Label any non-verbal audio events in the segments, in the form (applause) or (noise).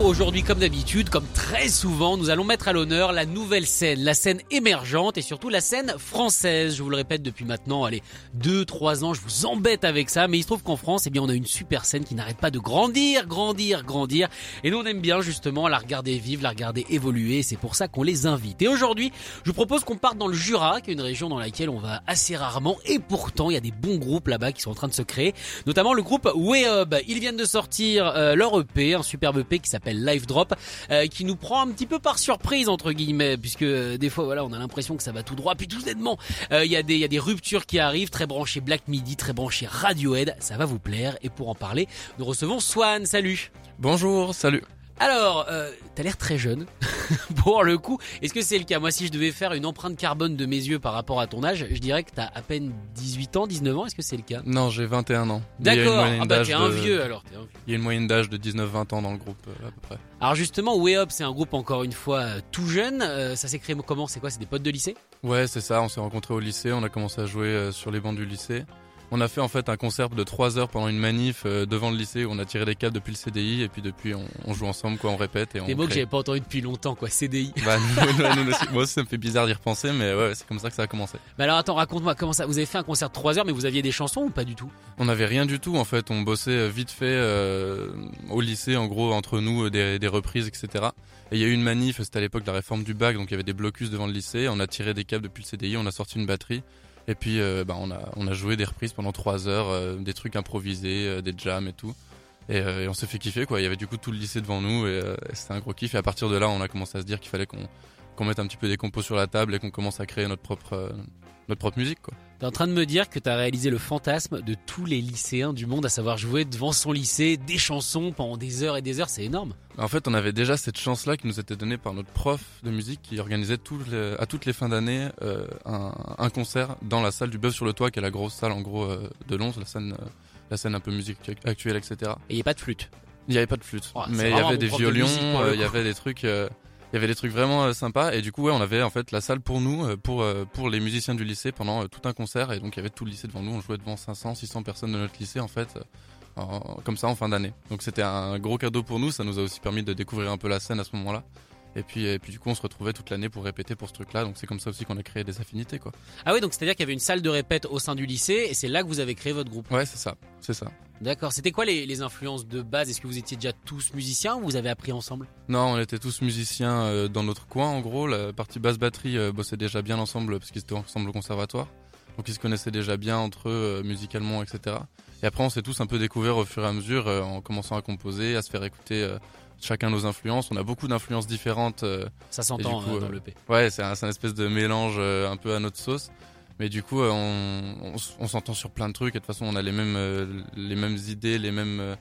Aujourd'hui, comme d'habitude, comme très souvent, nous allons mettre à l'honneur la nouvelle scène, la scène émergente et surtout la scène française. Je vous le répète depuis maintenant, allez, 2-3 ans, je vous embête avec ça, mais il se trouve qu'en France, eh bien, on a une super scène qui n'arrête pas de grandir, grandir, grandir. Et nous, on aime bien justement la regarder vivre, la regarder évoluer. C'est pour ça qu'on les invite. Et aujourd'hui, je vous propose qu'on parte dans le Jura, qui est une région dans laquelle on va assez rarement. Et pourtant, il y a des bons groupes là-bas qui sont en train de se créer, notamment le groupe Up. Ils viennent de sortir euh, leur EP, un superbe EP qui s'appelle Live Drop, euh, qui nous prend un petit peu par surprise entre guillemets, puisque euh, des fois voilà on a l'impression que ça va tout droit, puis tout nettement euh, il y des il y a des ruptures qui arrivent, très branché Black Midi, très branché Radiohead, ça va vous plaire. Et pour en parler, nous recevons Swan. Salut. Bonjour, salut. Alors, euh, t'as l'air très jeune. (laughs) pour le coup, est-ce que c'est le cas? Moi, si je devais faire une empreinte carbone de mes yeux par rapport à ton âge, je dirais que t'as à peine 18 ans, 19 ans. Est-ce que c'est le cas? Non, j'ai 21 ans. Il y a une D'accord. Ah bah t'es un de- vieux alors. t'es un vieux. Il y a une moyenne d'âge de 19-20 ans dans le groupe, euh, à peu près. Alors justement, Way Up, c'est un groupe encore une fois euh, tout jeune. Euh, ça s'est créé comment? C'est quoi? C'est des potes de lycée? Ouais, c'est ça, on s'est rencontrés au lycée, on a commencé à jouer sur les bancs du lycée. On a fait en fait un concert de 3 heures pendant une manif euh, devant le lycée où on a tiré des câbles depuis le CDI et puis depuis on, on joue ensemble, quoi, on répète et on Des mots que j'avais pas entendu depuis longtemps, quoi. CDI. Bah, (laughs) nous- nous aussi- moi aussi ça me fait bizarre d'y repenser mais ouais, c'est comme ça que ça a commencé. Mais alors attends, raconte-moi comment ça. Vous avez fait un concert de 3 heures, mais vous aviez des chansons ou pas du tout? On n'avait rien du tout en fait, on bossait euh, vite fait euh, au lycée en gros entre nous des, des reprises etc. Et il y a eu une manif, c'était à l'époque de la réforme du bac, donc il y avait des blocus devant le lycée, on a tiré des câbles depuis le CDI, on a sorti une batterie et puis euh, bah, on, a, on a joué des reprises pendant trois heures, euh, des trucs improvisés, euh, des jams et tout. Et, et on s'est fait kiffer quoi, il y avait du coup tout le lycée devant nous et, et c'était un gros kiff et à partir de là on a commencé à se dire qu'il fallait qu'on qu'on mette un petit peu des compos sur la table et qu'on commence à créer notre propre, notre propre musique quoi. T'es en train de me dire que t'as réalisé le fantasme de tous les lycéens du monde à savoir jouer devant son lycée des chansons pendant des heures et des heures, c'est énorme. En fait, on avait déjà cette chance-là qui nous était donnée par notre prof de musique qui organisait tout les- à toutes les fins d'année euh, un, un concert dans la salle du Bœuf sur le Toit, qui est la grosse salle en gros euh, de Lons, la scène, euh, la scène un peu musique actuelle, etc. Et il y a pas de flûte. Il n'y avait pas de flûte, Oh, mais il y avait des violons, il y avait des trucs, euh, il y avait des trucs vraiment euh, sympas. Et du coup, on avait en fait la salle pour nous, euh, pour euh, pour les musiciens du lycée pendant tout un concert. Et donc il y avait tout le lycée devant nous. On jouait devant 500, 600 personnes de notre lycée en fait. comme ça en fin d'année. Donc c'était un gros cadeau pour nous, ça nous a aussi permis de découvrir un peu la scène à ce moment-là. Et puis, et puis du coup on se retrouvait toute l'année pour répéter pour ce truc-là, donc c'est comme ça aussi qu'on a créé des affinités quoi. Ah oui, donc c'est-à-dire qu'il y avait une salle de répète au sein du lycée et c'est là que vous avez créé votre groupe. Ouais c'est ça, c'est ça. D'accord. C'était quoi les, les influences de base? Est-ce que vous étiez déjà tous musiciens ou vous avez appris ensemble? Non, on était tous musiciens euh, dans notre coin en gros, la partie basse batterie euh, bossait déjà bien ensemble parce qu'ils étaient ensemble au conservatoire. Donc ils se connaissaient déjà bien entre eux euh, musicalement etc. Et après on s'est tous un peu découverts au fur et à mesure euh, en commençant à composer, à se faire écouter euh, chacun nos influences. On a beaucoup d'influences différentes. euh, Ça s'entend coup, euh, dans. Ouais, c'est un, un espèce de mélange euh, un peu à notre sauce. Mais du coup, on, on on s'entend sur plein de trucs. Et de toute façon, on a les mêmes, les mêmes idées, les mêmes.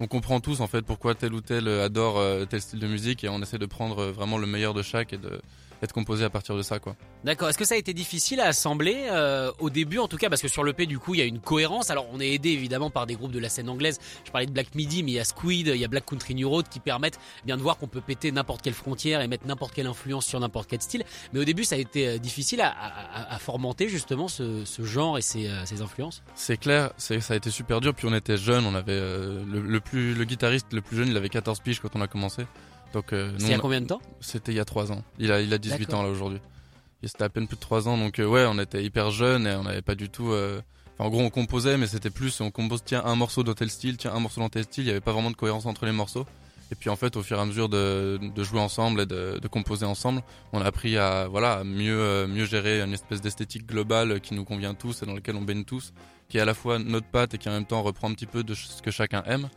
on comprend tous en fait pourquoi tel ou tel adore tel style de musique et on essaie de prendre vraiment le meilleur de chaque et de et de composer à partir de ça quoi. D'accord. Est-ce que ça a été difficile à assembler euh, au début, en tout cas, parce que sur le P, du coup, il y a une cohérence. Alors, on est aidé évidemment par des groupes de la scène anglaise. Je parlais de Black Midi, mais il y a Squid, il y a Black Country New Road qui permettent eh bien de voir qu'on peut péter n'importe quelle frontière et mettre n'importe quelle influence sur n'importe quel style. Mais au début, ça a été euh, difficile à, à, formenter justement ce, ce genre et ces, euh, ces influences. C'est clair, ça a été super dur. Puis on était jeunes, on avait euh, le, le plus le guitariste le plus jeune, il avait 14 piges quand on a commencé. Donc euh, il y a combien de temps? C'était il y a 3 ans. Il a, il a 18 D'accord. ans là aujourd'hui. C'était à peine plus de 3 ans. Donc euh, ouais, on était hyper jeunes et on n'avait pas du tout... euh, Enfin, en gros, on composait, mais c'était plus, on compose, tiens, un morceau dans tel style, tiens, un morceau dans tel style. Il n'y avait pas vraiment de cohérence entre les morceaux. Et puis en fait, au fur et à mesure de, de jouer ensemble et de, de composer ensemble, on a appris à voilà à mieux mieux gérer une espèce d'esthétique globale qui nous convient tous et dans laquelle on baigne tous, qui est à la fois notre patte et qui en même temps reprend un petit peu de ce que chacun aime.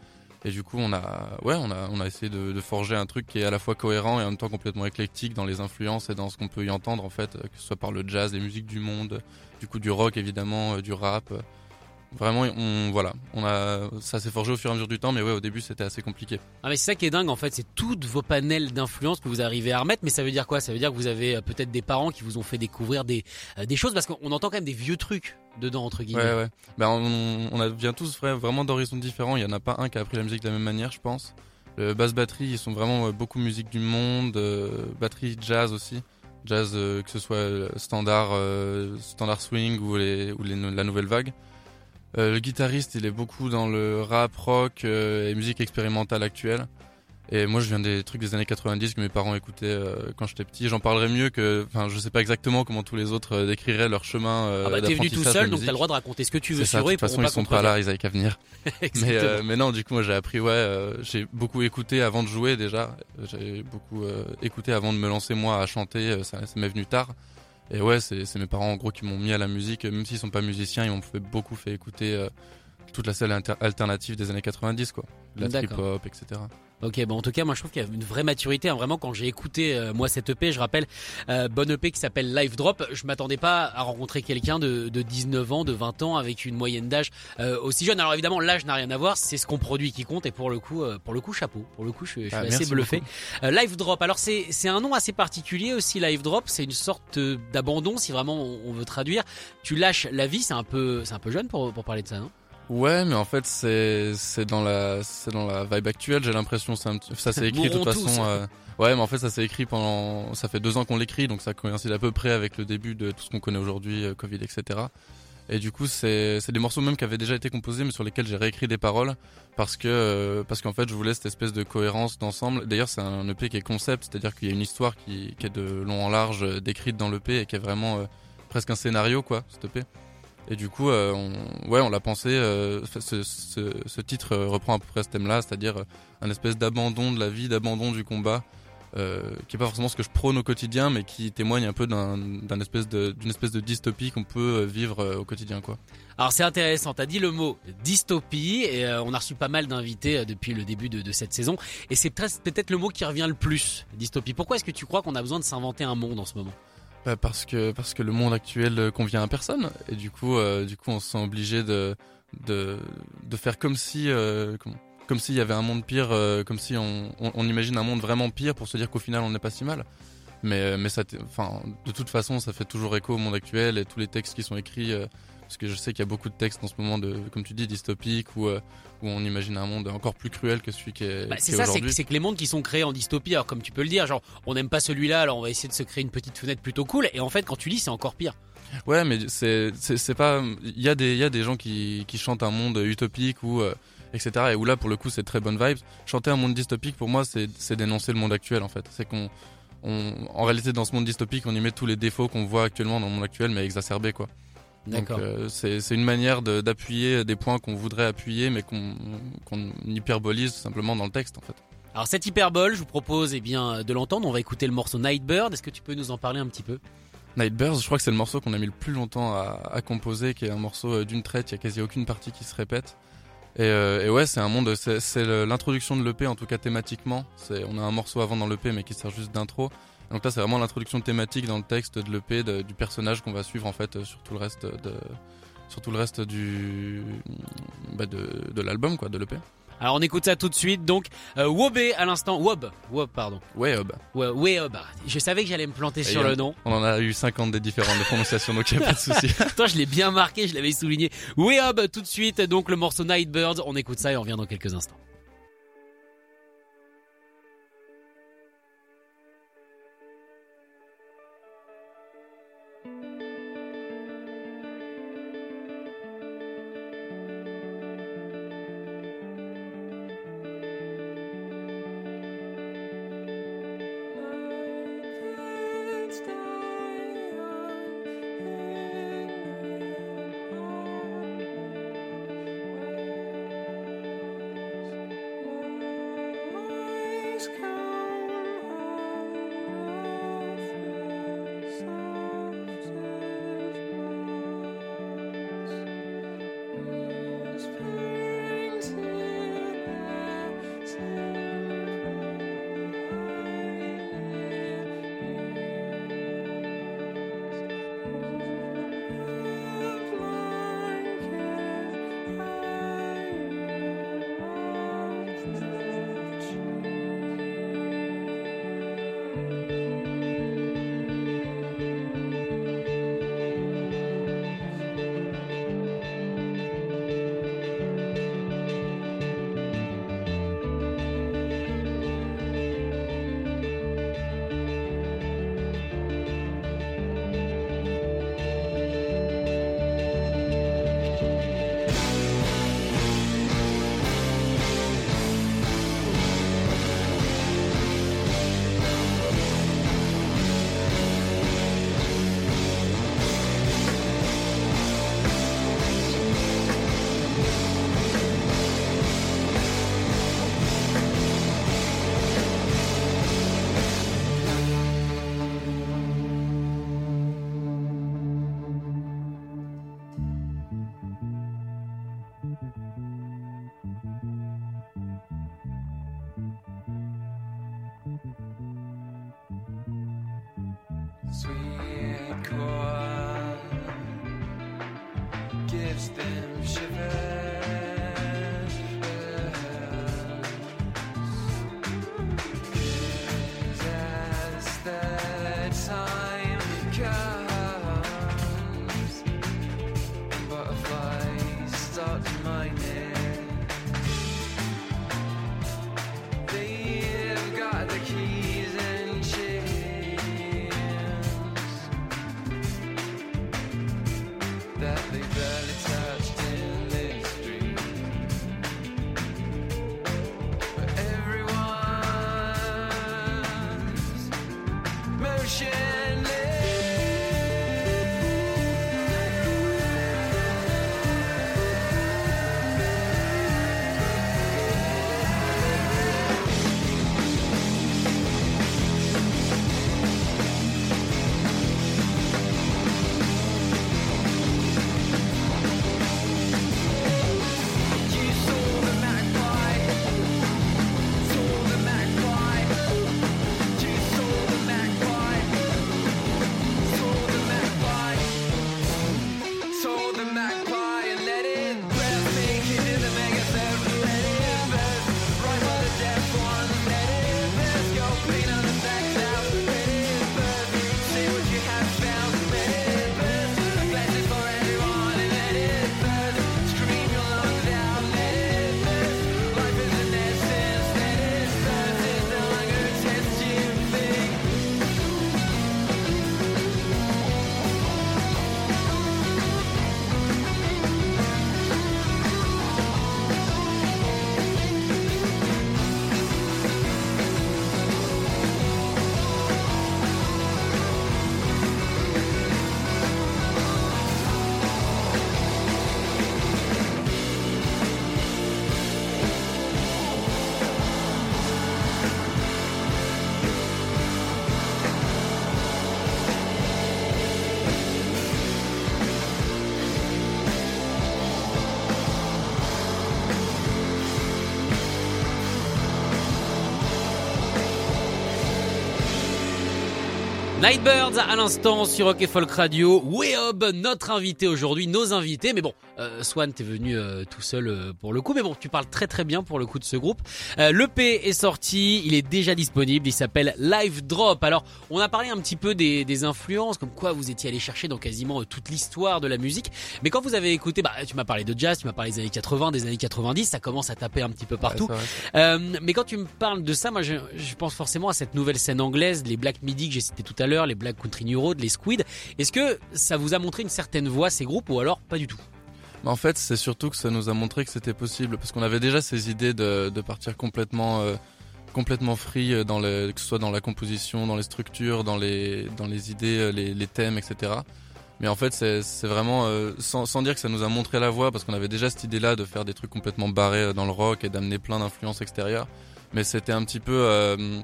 Et du coup, on a, ouais, on a, on a essayé de, forger un truc qui est à la fois cohérent et en même temps complètement éclectique dans les influences et dans ce qu'on peut y entendre en fait, euh, que ce soit par le jazz, les musiques du monde, du coup du rock évidemment, euh, du rap. Euh. Vraiment, on voilà, on a ça s'est forgé au fur et à mesure du temps, mais ouais, au début c'était assez compliqué. Ah mais c'est ça qui est dingue en fait, c'est toutes vos panels d'influence que vous arrivez à remettre, mais ça veut dire quoi? Ça veut dire que vous avez euh, peut-être des parents qui vous ont fait découvrir des euh, des choses parce qu'on entend quand même des vieux trucs dedans entre guillemets. Ouais ouais. Ben on, on vient tous vraiment d'horizons différents. Il y en a pas un qui a appris la musique de la même manière, je pense. Le basse batterie, ils sont vraiment beaucoup musique du monde, batterie jazz aussi jazz, que ce soit standard, standard swing ou, les, ou les, la nouvelle vague. Euh, le guitariste, il est beaucoup dans le rap, rock euh, et musique expérimentale actuelle. Et moi, je viens des trucs des années 90 que mes parents écoutaient euh, quand j'étais petit. J'en parlerai mieux que, enfin, je sais pas exactement comment tous les autres décriraient leur chemin. ah bah t'es venu tout seul, donc t'as le droit de raconter ce que tu veux sur eux. De toute façon, ils sont pas là, ils avaient qu'à venir. (laughs) mais, mais non, du coup, moi, j'ai appris, ouais, j'ai beaucoup écouté avant de jouer déjà. J'ai beaucoup écouté avant de me lancer moi à chanter. ça, ça m'est venu tard. Et ouais, c'est mes parents en gros qui m'ont mis à la musique, même s'ils sont pas musiciens, ils m'ont fait beaucoup fait écouter euh, toute la scène alternative des années 90, quoi. La trip hop, etc. Ok, bon en tout cas moi je trouve qu'il y a une vraie maturité. Hein. Vraiment quand j'ai écouté euh, moi cette EP, je rappelle euh, bonne EP qui s'appelle Live Drop. Je m'attendais pas à rencontrer quelqu'un de, de 19 ans, de 20 ans avec une moyenne d'âge euh, aussi jeune. Alors évidemment l'âge n'a rien à voir, c'est ce qu'on produit qui compte et pour le coup pour le coup chapeau. Pour le coup je, suis ah, assez bluffé. Live Drop. Alors c'est c'est un nom assez particulier aussi Live Drop. C'est une sorte d'abandon si vraiment on, on, veut traduire. Tu lâches la vie. C'est un peu c'est un peu jeune pour pour parler de ça non? Ouais, mais en fait, c'est c'est dans la c'est dans la vibe actuelle. J'ai l'impression ça ça s'est écrit de toute façon. Euh, ouais, mais en fait, ça s'est écrit pendant ça fait deux ans qu'on l'écrit, donc ça coïncide à peu près avec le début de tout ce qu'on connaît aujourd'hui, euh, Covid, etc. Et du coup, c'est c'est des morceaux même qui avaient déjà été composés, mais sur lesquels j'ai réécrit des paroles parce que euh, parce qu'en fait, je voulais cette espèce de cohérence d'ensemble. D'ailleurs, c'est un EP qui est concept, c'est-à-dire qu'il y a une histoire qui qui est de long en large décrite dans l'EP et qui est vraiment presque un scénario quoi, cet EP. Et du coup, euh, on, ouais, on l'a pensé. Euh, ce, titre euh, reprend à peu près ce thème-là, c'est-à-dire un espèce d'abandon de la vie, d'abandon du combat, qui est pas forcément ce que je prône au quotidien, mais qui témoigne un peu d'une espèce de dystopie qu'on peut vivre au quotidien, quoi. Alors c'est intéressant, t'as dit le mot dystopie et on a reçu pas mal d'invités depuis le début de, cette saison et c'est peut-être le mot qui revient le plus, dystopie. Pourquoi est-ce que tu crois qu'on a besoin de s'inventer un monde en ce moment? Bah, parce que parce que le monde actuel euh, convient à personne. Et du coup euh, du coup on se sent obligé de de de faire comme si euh, comme, s'il y avait un monde pire comme si on, on, imagine un monde vraiment pire pour se dire qu'au final on n'est pas si mal. Mais mais ça enfin de toute façon ça fait toujours écho au monde actuel et tous les textes qui sont écrits parce que je sais qu'il y a beaucoup de textes en ce moment de, comme tu dis, dystopiques où, euh, où on imagine un monde encore plus cruel que celui qui est, bah, c'est ça, c'est que les mondes qui sont créés en dystopie, alors comme tu peux le dire, genre on n'aime pas celui-là, alors on va essayer de se créer une petite fenêtre plutôt cool, et en fait quand tu lis c'est encore pire. Ouais, mais c'est c'est pas, il y a des il y a des gens qui qui chantent un monde utopique ou euh, etc. Et où là pour le coup c'est très bonne vibes. Chanter un monde dystopique pour moi c'est c'est dénoncer le monde actuel en fait. C'est qu'on on, en réalité dans ce monde dystopique on y met tous les défauts qu'on voit actuellement dans le monde actuel mais exacerbés quoi. Donc euh, c'est une manière d'appuyer des points qu'on voudrait appuyer, mais qu'on hyperbolise simplement dans le texte en fait. Alors cette hyperbole, je vous propose eh bien de l'entendre. On va écouter le morceau Nightbird. Est-ce que tu peux nous en parler un petit peu? Nightbird, je crois que c'est le morceau qu'on a mis le plus longtemps à, composer, qui est un morceau euh, d'une traite. Il y a quasi aucune partie qui se répète. Et, euh, et ouais, c'est un monde. C'est l'introduction de l'EP en tout cas thématiquement. On a un morceau avant dans l'EP, mais qui sert juste d'intro. Donc là, c'est vraiment l'introduction thématique dans le texte de l'EP du personnage qu'on va suivre en fait sur tout le reste de sur tout le reste du bah de, de l'album quoi, de l'EP. Alors on écoute ça tout de suite. Donc euh, Wobé à l'instant, Wob, Wob pardon. Weob. Weob. Je savais que j'allais me planter sur le nom. On en a eu 50 des différentes de prononciations donc il n'y a pas de souci. (laughs) Toi, je l'ai bien marqué, je l'avais souligné. Weob tout de suite. Donc le morceau Nightbirds, on écoute ça et on revient dans quelques instants. Sweet corn gives them shivers. Nightbirds à l'instant sur Rock et Folk Radio. Weob, notre invité aujourd'hui, nos invités. Mais bon, euh, Swan, t'es venu euh, tout seul euh, pour le coup. Mais bon, tu parles très très bien pour le coup de ce groupe. Euh, L'EP est sorti, il est déjà disponible. Il s'appelle Live Drop. Alors, on a parlé un petit peu des, des influences, comme quoi vous étiez allé chercher dans quasiment euh, toute l'histoire de la musique. Mais quand vous avez écouté, bah, tu m'as parlé de jazz, tu m'as parlé des années 80, des années 90, ça commence à taper un petit peu partout. Ouais. Euh, mais quand tu me parles de ça, moi je, je pense forcément à cette nouvelle scène anglaise, les Black Midi que j'ai cité tout à l'heure, les Black Country New Road, les Squid. Est-ce que ça vous a montré une certaine voix ces groupes ou alors pas du tout? En fait, c'est surtout que ça nous a montré que c'était possible parce qu'on avait déjà ces idées de, de partir complètement, euh, complètement free euh, dans le, que ce soit dans la composition, dans les structures, dans les, dans les idées, euh, les, les thèmes, etc. Mais en fait, c'est vraiment euh, sans, sans dire que ça nous a montré la voie parce qu'on avait déjà cette idée-là de faire des trucs complètement barrés euh, dans le rock et d'amener plein d'influences extérieures. Mais c'était un petit peu, euh,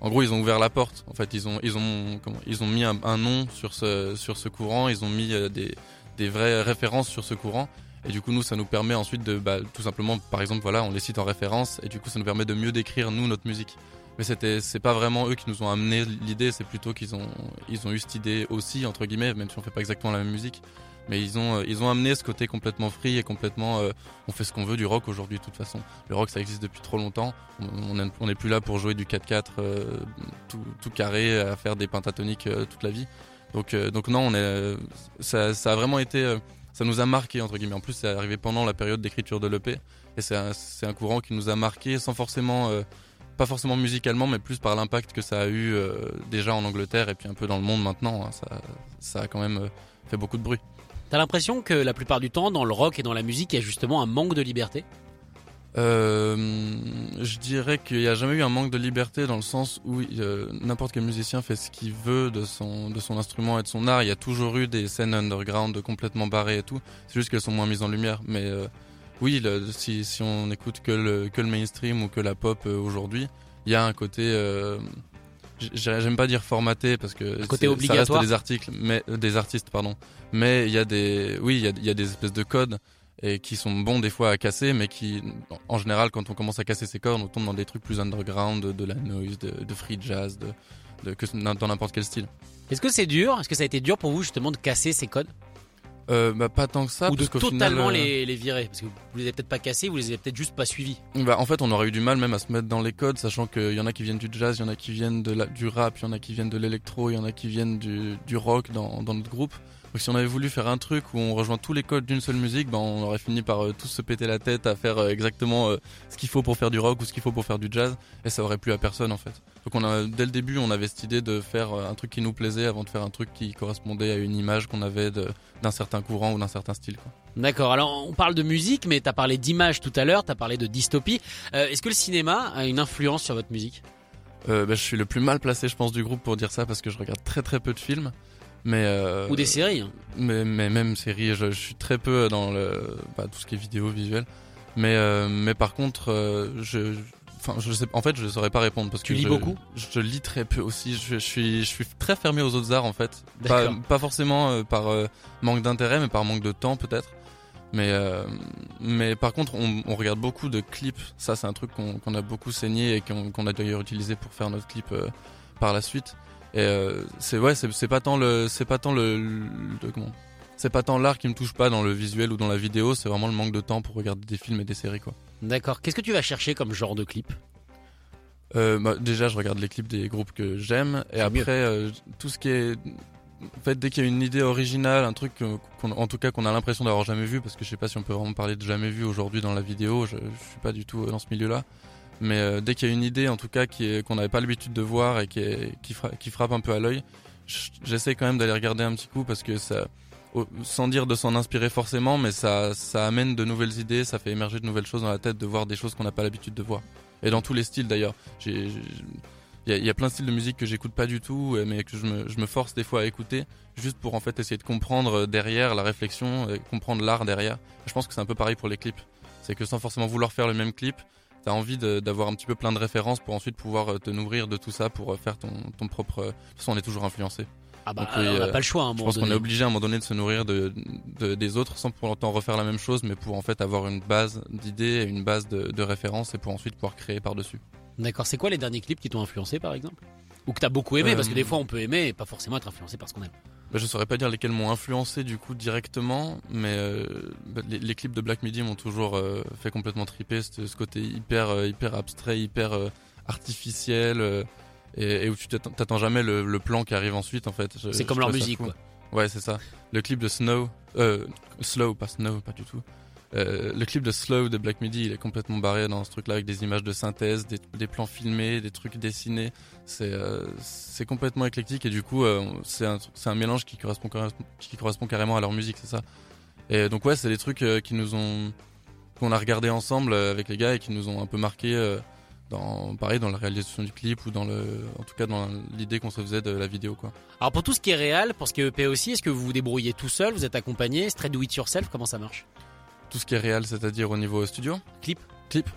en gros, ils ont ouvert la porte. En fait, ils ont, ils ont, comment, ils ont mis un, nom sur ce, sur ce courant. Ils ont mis des, des vraies références sur ce courant. Et du coup, nous, ça nous permet ensuite de, bah, tout simplement, par exemple, voilà, on les cite en référence, et du coup, ça nous permet de mieux décrire nous notre musique. Mais c'était, c'est pas vraiment eux qui nous ont amené l'idée, c'est plutôt qu'ils ont, ils ont eu cette idée aussi entre guillemets, même si on fait pas exactement la même musique. Mais ils ont, ils ont amené ce côté complètement free et complètement, euh, on fait ce qu'on veut du rock aujourd'hui de toute façon. Le rock, ça existe depuis trop longtemps. On n'est plus là pour jouer du 4-4 euh, tout, tout carré, à faire des pentatoniques euh, toute la vie. Donc, euh, donc non, on est, euh, ça, ça a vraiment été, euh, ça nous a marqué entre guillemets. En plus, c'est arrivé pendant la période d'écriture de l'EP, et c'est un, un courant qui nous a marqué sans forcément, pas forcément musicalement, mais plus par l'impact que ça a eu déjà en Angleterre et puis un peu dans le monde maintenant. hein. Ça, ça a quand même fait beaucoup de bruit. T'as l'impression que la plupart du temps, dans le rock et dans la musique, il y a justement un manque de liberté? Euh, je dirais qu'il n'y a jamais eu un manque de liberté dans le sens où euh, n'importe quel musicien fait ce qu'il veut de son, de son instrument et de son art. Il y a toujours eu des scènes underground complètement barrées et tout. C'est juste qu'elles sont moins mises en lumière. Mais euh, oui, le- si, si on écoute que le, que le mainstream ou que la pop euh, aujourd'hui, il y a un côté... euh, J'aime pas dire formaté parce que côté ça obligatoire. reste des articles, mais des artistes pardon. Mais il y a des, oui, il y a, il y a des espèces de codes et qui sont bons des fois à casser, mais qui, en général, quand on commence à casser ses cordes, on tombe dans des trucs plus underground, de, de la noise, de, de free jazz, de, de que dans n'importe quel style. Est-ce que c'est dur? Est-ce que ça a été dur pour vous justement de casser ces codes? Euh, bah, pas tant que ça, ou de parce qu'au totalement final, euh, les, les virer? Parce que vous les avez peut-être pas cassés, vous les avez peut-être juste pas suivis. Bah, en fait, on aurait eu du mal même à se mettre dans les codes, sachant qu'il y en a qui viennent du jazz, il y en a qui viennent de la, du rap, il y en a qui viennent de l'électro, il y en a qui viennent du, du rock dans, dans notre groupe. Donc si on avait voulu faire un truc où on rejoint tous les codes d'une seule musique, bah, on aurait fini par euh, tous se péter la tête à faire euh, exactement euh, ce qu'il faut pour faire du rock ou ce qu'il faut pour faire du jazz, et ça aurait plu à personne en fait. Donc on a, dès le début, on avait cette idée de faire un truc qui nous plaisait avant de faire un truc qui correspondait à une image qu'on avait d'un certain courant ou d'un certain style. D'accord, alors on parle de musique, mais t'as parlé d'image tout à l'heure, t'as parlé de dystopie. Est-ce que le cinéma a une influence sur votre musique? Euh, bah, je suis le plus mal placé, je pense, du groupe pour dire ça parce que je regarde très très peu de films. Mais, euh, Ou des séries hein mais, mais même séries, je, je suis très peu dans le, bah, tout ce qui est vidéo, visuel. Mais, euh, mais par contre, euh, je, je- enfin, je sais, en fait, je ne saurais pas répondre parce Tu que lis je, beaucoup Je lis très peu aussi. Je, je suis, je suis très fermé aux autres arts en fait. Pas, pas forcément euh, par euh, manque d'intérêt, mais par manque de temps peut-être. Mais, euh, mais par contre, on, on regarde beaucoup de clips. Ça, c'est un truc qu'on a beaucoup saigné et qu'on a d'ailleurs utilisé pour faire notre clip par la suite. Et euh, c'est ouais, c'est pas tant le, c'est pas tant le, le- comment, c'est pas tant l'art qui me touche pas dans le visuel ou dans la vidéo. C'est vraiment le manque de temps pour regarder des films et des séries quoi. D'accord, qu'est-ce que tu vas chercher comme genre de clip? Euh, bah, déjà, je regarde les clips des groupes que j'aime, et après, euh, tout ce qui est, en fait, dès qu'il y a une idée originale, un truc en tout cas qu'on a l'impression d'avoir jamais vu, parce que je sais pas si on peut vraiment parler de jamais vu aujourd'hui dans la vidéo, je, je suis pas du tout dans ce milieu-là, mais euh, dès qu'il y a une idée, en tout cas, qu'on n'avait pas l'habitude de voir et qui, est, qui, fra- qui frappe un peu à l'œil, j'essaie quand même d'aller regarder un petit coup parce que ça, sans dire de s'en inspirer forcément, mais ça, ça amène de nouvelles idées, ça fait émerger de nouvelles choses dans la tête de voir des choses qu'on n'a pas l'habitude de voir. Et dans tous les styles d'ailleurs. J'ai, il y a plein de styles de musique que j'écoute pas du tout, euh, mais que je me, je me force des fois à écouter, juste pour en fait essayer de comprendre euh, derrière la réflexion, et comprendre l'art derrière. Je pense que c'est un peu pareil pour les clips. C'est que sans forcément vouloir faire le même clip, t'as envie de- d'avoir un petit peu plein de références pour ensuite pouvoir euh, te nourrir de tout ça pour euh, faire ton, ton propre. De toute façon, on est toujours influencé. Ah bah Donc, oui, on n'a euh, pas le choix à un Je moment pense qu'on est obligé à un moment donné de se nourrir de, de- des autres sans pour autant refaire la même chose, mais pour en fait avoir une base d'idées, et une base de, de références et pour ensuite pouvoir créer par-dessus. D'accord, c'est quoi les derniers clips qui t'ont influencé par exemple? Ou que t'as beaucoup aimé Euh, Parce que des fois on peut aimer et pas forcément être influencé par ce qu'on aime? Bah, je saurais pas dire lesquels m'ont influencé du coup directement, mais euh, bah, les, les clips de Black Midi m'ont toujours euh, fait complètement triper, ce, côté hyper euh, hyper abstrait, hyper euh, artificiel, euh, et, et où tu t'attends jamais le, le plan qui arrive ensuite en fait. C'est comme leur musique quoi. Ouais, c'est ça. Le clip de Snow, euh, Slow, pas Snow, pas du tout. Euh, le clip de Slow de Black Midi, il est complètement barré dans ce truc-là avec des images de synthèse, des, plans filmés, des trucs dessinés. C'est euh, c'est complètement éclectique et du coup, euh, c'est un, c'est mélange qui correspond, qui correspond carrément à leur musique, c'est ça. Et donc ouais, c'est des trucs euh, qui nous ont qu'on a regardé ensemble avec les gars et qui nous ont un peu marqué dans pareil dans la réalisation du clip ou dans le en tout cas dans l'idée qu'on se faisait de la vidéo quoi. Alors pour tout ce qui est réel, pour ce qui est EP aussi, est-ce que vous vous débrouillez tout seul Vous êtes accompagné Straight do it yourself Comment ça marche? Tout ce qui est réel, c'est-à-dire au niveau studio Clip Clip.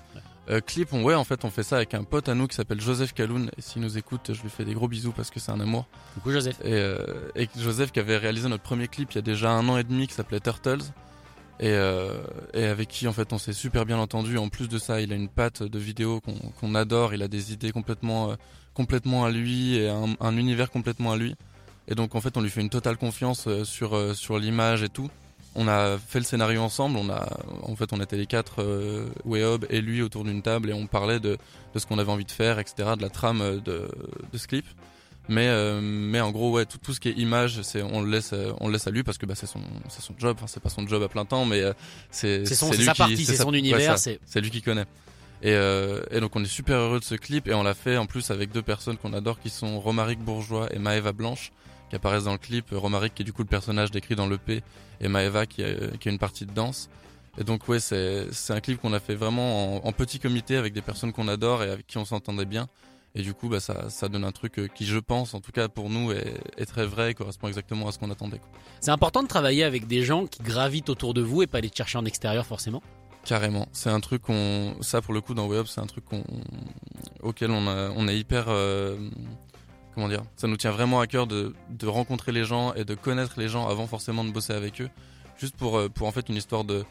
Euh, clip, on, ouais, en fait, on fait ça avec un pote à nous qui s'appelle Joseph Kaloun. Et s'il nous écoute, je lui fais des gros bisous parce que c'est un amour. Coucou Joseph. Et, euh, et Joseph qui avait réalisé notre premier clip il y a déjà un an et demi qui s'appelait Turtles. Et, euh, et avec qui, en fait, on s'est super bien entendu. En plus de ça, il a une patte de vidéo qu'on adore. Il a des idées complètement, euh, complètement à lui et un, un univers complètement à lui. Et donc, en fait, on lui fait une totale confiance sur, sur l'image et tout. On a fait le scénario ensemble. On a, en fait, on était les quatre, euh, Weob et lui, autour d'une table et on parlait de, de ce qu'on avait envie de faire, etc., de la trame euh, de, de ce clip. Mais, euh, mais en gros, ouais, tout, tout ce qui est image, c'est, on le laisse, euh, on le laisse à lui parce que bah, c'est son, c'est son job. Enfin, c'est pas son job à plein temps, mais euh, c'est, C'est son- lui c'est sa qui- partie, c'est son univers, c'est- c'est lui qui connaît. Et, euh, et donc on est super heureux de ce clip et on l'a fait en plus avec deux personnes qu'on adore qui sont Romaric Bourgeois et Maëva Blanche qui apparaissent dans le clip. Romaric qui est du coup le personnage décrit dans l'EP et Maëva qui a, qui a une partie de danse. Et donc ouais c'est c'est un clip qu'on a fait vraiment en, en petit comité avec des personnes qu'on adore et avec qui on s'entendait bien. Et du coup bah ça, ça donne un truc euh, qui je pense en tout cas pour nous est, est très vrai et correspond exactement à ce qu'on attendait. quoi. C'est important de travailler avec des gens qui gravitent autour de vous et pas aller te chercher en extérieur forcément. Carrément, c'est un truc qu'on, ça pour le coup dans Web, c'est un truc qu'on, auquel on, a, on est hyper, euh, comment dire, ça nous tient vraiment à cœur de, rencontrer les gens et de connaître les gens avant forcément de bosser avec eux, juste pour, euh, pour en fait une histoire de,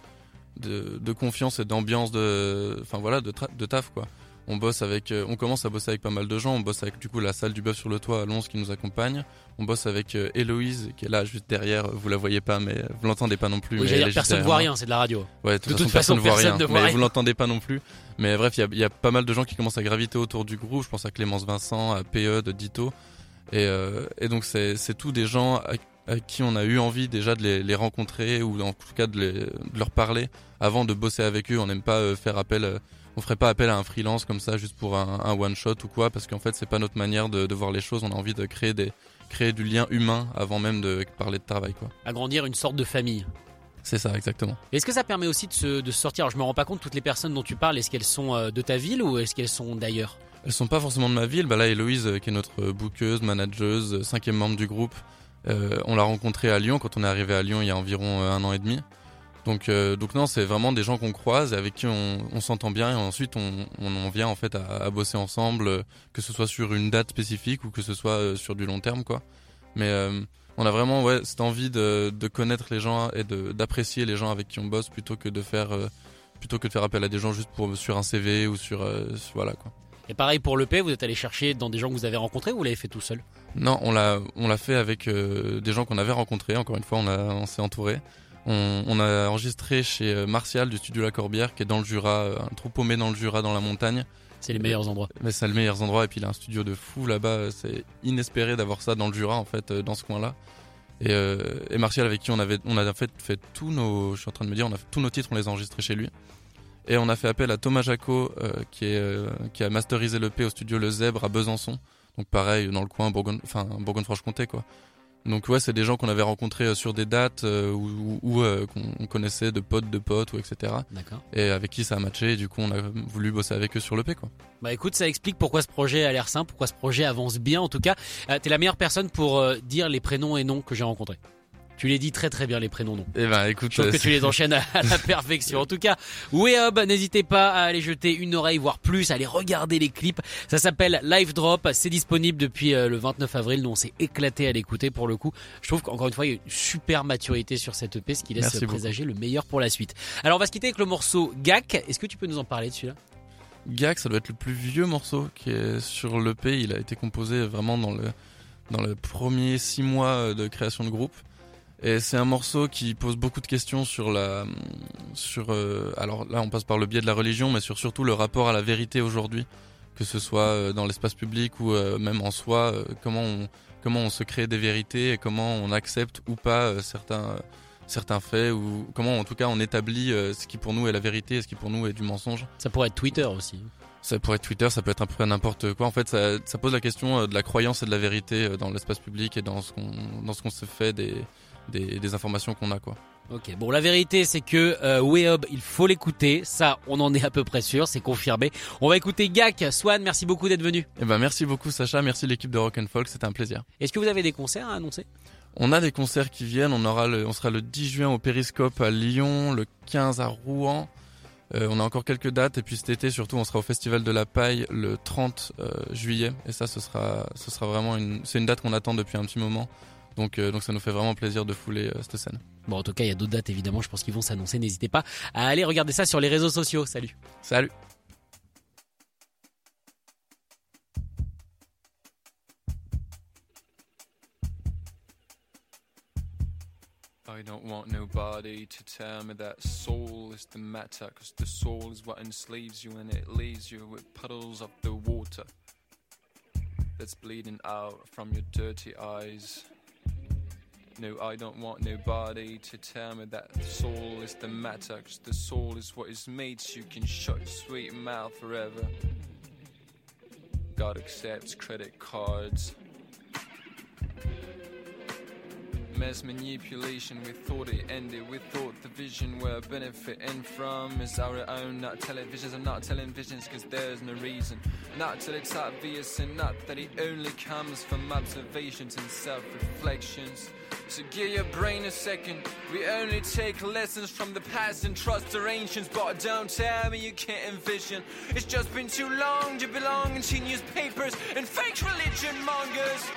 confiance et d'ambiance de, enfin voilà, de, de taf quoi. On bosse avec, euh, on commence à bosser avec pas mal de gens. On bosse avec du coup la salle du bœuf sur le toit à Lons qui nous accompagne. On bosse avec euh, Héloïse qui est là juste derrière. Vous la voyez pas, mais vous l'entendez pas non plus. Oui, mais dire, personne ne voit rien, c'est de la radio. Ouais, de De toute, façon, façon, personne ne voit rien. mais rien. vous l'entendez pas non plus. Mais bref, il y a, il y a pas mal de gens qui commencent à graviter autour du groupe. Je pense à Clémence Vincent, à PE, de Dito. Et, euh, et donc c'est tous des gens à, à qui on a eu envie déjà de les, les rencontrer ou en tout cas de, les- de leur parler avant de bosser avec eux. On n'aime pas euh, faire appel. On ferait pas appel à un freelance comme ça juste pour un, un one shot ou quoi parce qu'en fait c'est pas notre manière de, de voir les choses. On a envie de créer des créer du lien humain avant même de parler de travail quoi. Agrandir une sorte de famille. C'est ça exactement. Est-ce que ça permet aussi de se, de sortir? Alors je me rends pas compte, toutes les personnes dont tu parles, est-ce qu'elles sont euh, de ta ville ou est-ce qu'elles sont d'ailleurs? Elles sont pas forcément de ma ville. Bah là, Héloïse, euh, qui est notre euh, bookeuse, manageuse, cinquième membre du groupe, euh, on l'a rencontrée à Lyon quand on est arrivé à Lyon il y a environ un an et demi. Donc, euh, donc non, c'est vraiment des gens qu'on croise et avec qui on, on s'entend bien et ensuite on, on en vient en fait à, à bosser ensemble, euh, que ce soit sur une date spécifique ou que ce soit euh, sur du long terme, quoi. Mais on a vraiment ouais cette envie de, de connaître les gens et d'apprécier les gens avec qui on bosse plutôt que de faire plutôt que de faire appel à des gens juste pour sur un CV ou sur, voilà quoi. Et pareil pour l'EP, vous êtes allé chercher dans des gens que vous avez rencontrés ou vous l'avez fait tout seul? Non, on l'a, on l'a fait avec des gens qu'on avait rencontrés. Encore une fois, on, a, on s'est entouré. On, on a enregistré chez euh, Martial du studio La Corbière, qui est dans le Jura, euh, un trou paumé dans le Jura, dans la montagne. C'est les meilleurs endroits. Mais c'est le meilleur endroit. Et puis il a un studio de fou là-bas. euh, C'est inespéré d'avoir ça dans le Jura, en fait, dans ce coin-là. Et, euh, et Martial, avec qui on avait, on a en fait fait tous nos, je suis en train de me dire, on a fait tous nos titres, on les a enregistrés chez lui. Et on a fait appel à Thomas Jacot, euh, qui, est, euh, qui a masterisé l'EP au studio Le Zèbre à Besançon. Donc pareil, dans le coin Bourgogne, enfin Bourgogne-Franche-Comté, quoi. Donc ouais, c'est des gens qu'on avait rencontrés euh, sur des dates euh, ou, euh, qu'on connaissait de potes de potes ou etc. D'accord. Et avec qui ça a matché. Et du coup, on a voulu bosser avec eux sur l'EP, quoi. Bah écoute, ça explique pourquoi ce projet a l'air simple, pourquoi ce projet avance bien. En tout cas, euh, t'es la meilleure personne pour dire les prénoms et noms que j'ai rencontrés. Tu les dis très très bien les prénoms noms. Et ben écoute, Je trouve euh, que tu les enchaînes à, à la perfection. En tout cas, Wehob, n'hésitez pas à aller jeter une oreille, voire plus, à aller regarder les clips. Ça s'appelle Live Drop. C'est disponible depuis euh, le 29 avril. Nous, on s'est éclaté à l'écouter pour le coup. Je trouve qu'encore une fois, il y a une super maturité sur cette EP, ce qui laisse Merci beaucoup. présager le meilleur pour la suite. Alors, on va se quitter avec le morceau GAC. Est-ce que tu peux nous en parler de celui-là Gag, ça doit être le plus vieux morceau qui est sur l'EP. Il a été composé vraiment dans le dans le premier six mois de création de groupe. Et c'est un morceau qui pose beaucoup de questions sur la sur euh, alors là on passe par le biais de la religion, mais sur surtout le rapport à la vérité aujourd'hui, que ce soit euh, dans l'espace public ou euh, même en soi, euh, comment on comment on se crée des vérités et comment on accepte ou pas certains certains faits ou comment en tout cas on établit ce qui pour nous est la vérité et ce qui pour nous est du mensonge. Ça pourrait être Twitter aussi. Ça pourrait être Twitter, ça peut être un peu n'importe quoi. En fait, ça, ça pose la question de la croyance et de la vérité dans l'espace public et dans ce qu'on dans ce qu'on se fait des des, des informations qu'on a quoi. Ok, bon la vérité c'est que euh, Wehob, il faut l'écouter, ça on en est à peu près sûr, c'est confirmé. On va écouter Gak, Swan, merci beaucoup d'être venu. Et ben merci beaucoup Sacha, merci l'équipe de Rock and Folk, c'était un plaisir. Est-ce que vous avez des concerts à annoncer? On a des concerts qui viennent, on aura le, on sera le 10 juin au Périscope à Lyon, le 15 à Rouen. Euh, on a encore quelques dates et puis cet été surtout on sera au Festival de la Paille le 30 euh, juillet et ça ce sera ce sera vraiment une c'est une date qu'on attend depuis un petit moment. Donc euh, donc ça nous fait vraiment plaisir de fouler euh, cette scène. Bon en tout cas il y a d'autres dates évidemment, je pense qu'ils vont s'annoncer, n'hésitez pas à aller regarder ça sur les réseaux sociaux. Salut Salut. I don't want nobody to tell me that soul is the matter, cause the soul is what enslaves you and it leaves you with puddles of the water that's bleeding out from your dirty eyes. No, I don't want nobody to tell me that the soul is the matter, cause the soul is what is made so you can shut your sweet mouth forever. God accepts credit cards. Mass manipulation, we thought it ended. We thought the vision we're benefiting from is our own, not televisions. I'm not telling visions because there's no reason. Not till it's obvious, and not that it only comes from observations and self reflections. So give your brain a second. We only take lessons from the past and trust our ancients. But don't tell me you can't envision. It's just been too long to belong to newspapers and fake religion mongers.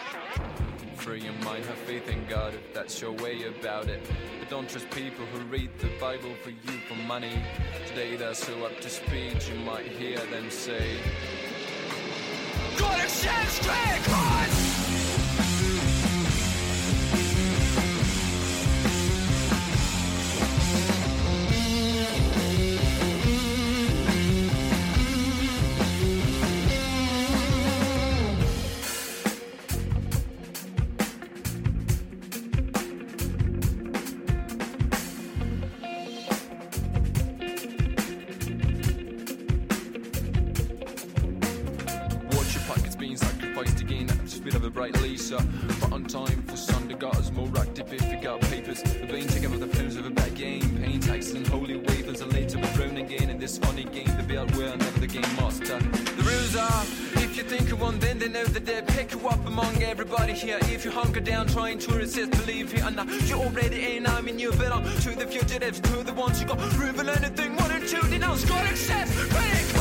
free your mind. Have faith in God if that's your way about it. But don't trust people who read the Bible for you for money. Today they're so up to speed, you might hear them say, God accepts! Among everybody here. If you hunker down trying to resist, believe it or not, you already ain't in. I mean, you belong to the fugitives, to the ones who got proven anything. One or two denounce God accepts credit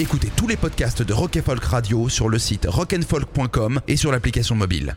Écoutez tous les podcasts de Rock Folk Radio sur le site rockandfolk.com et sur l'application mobile.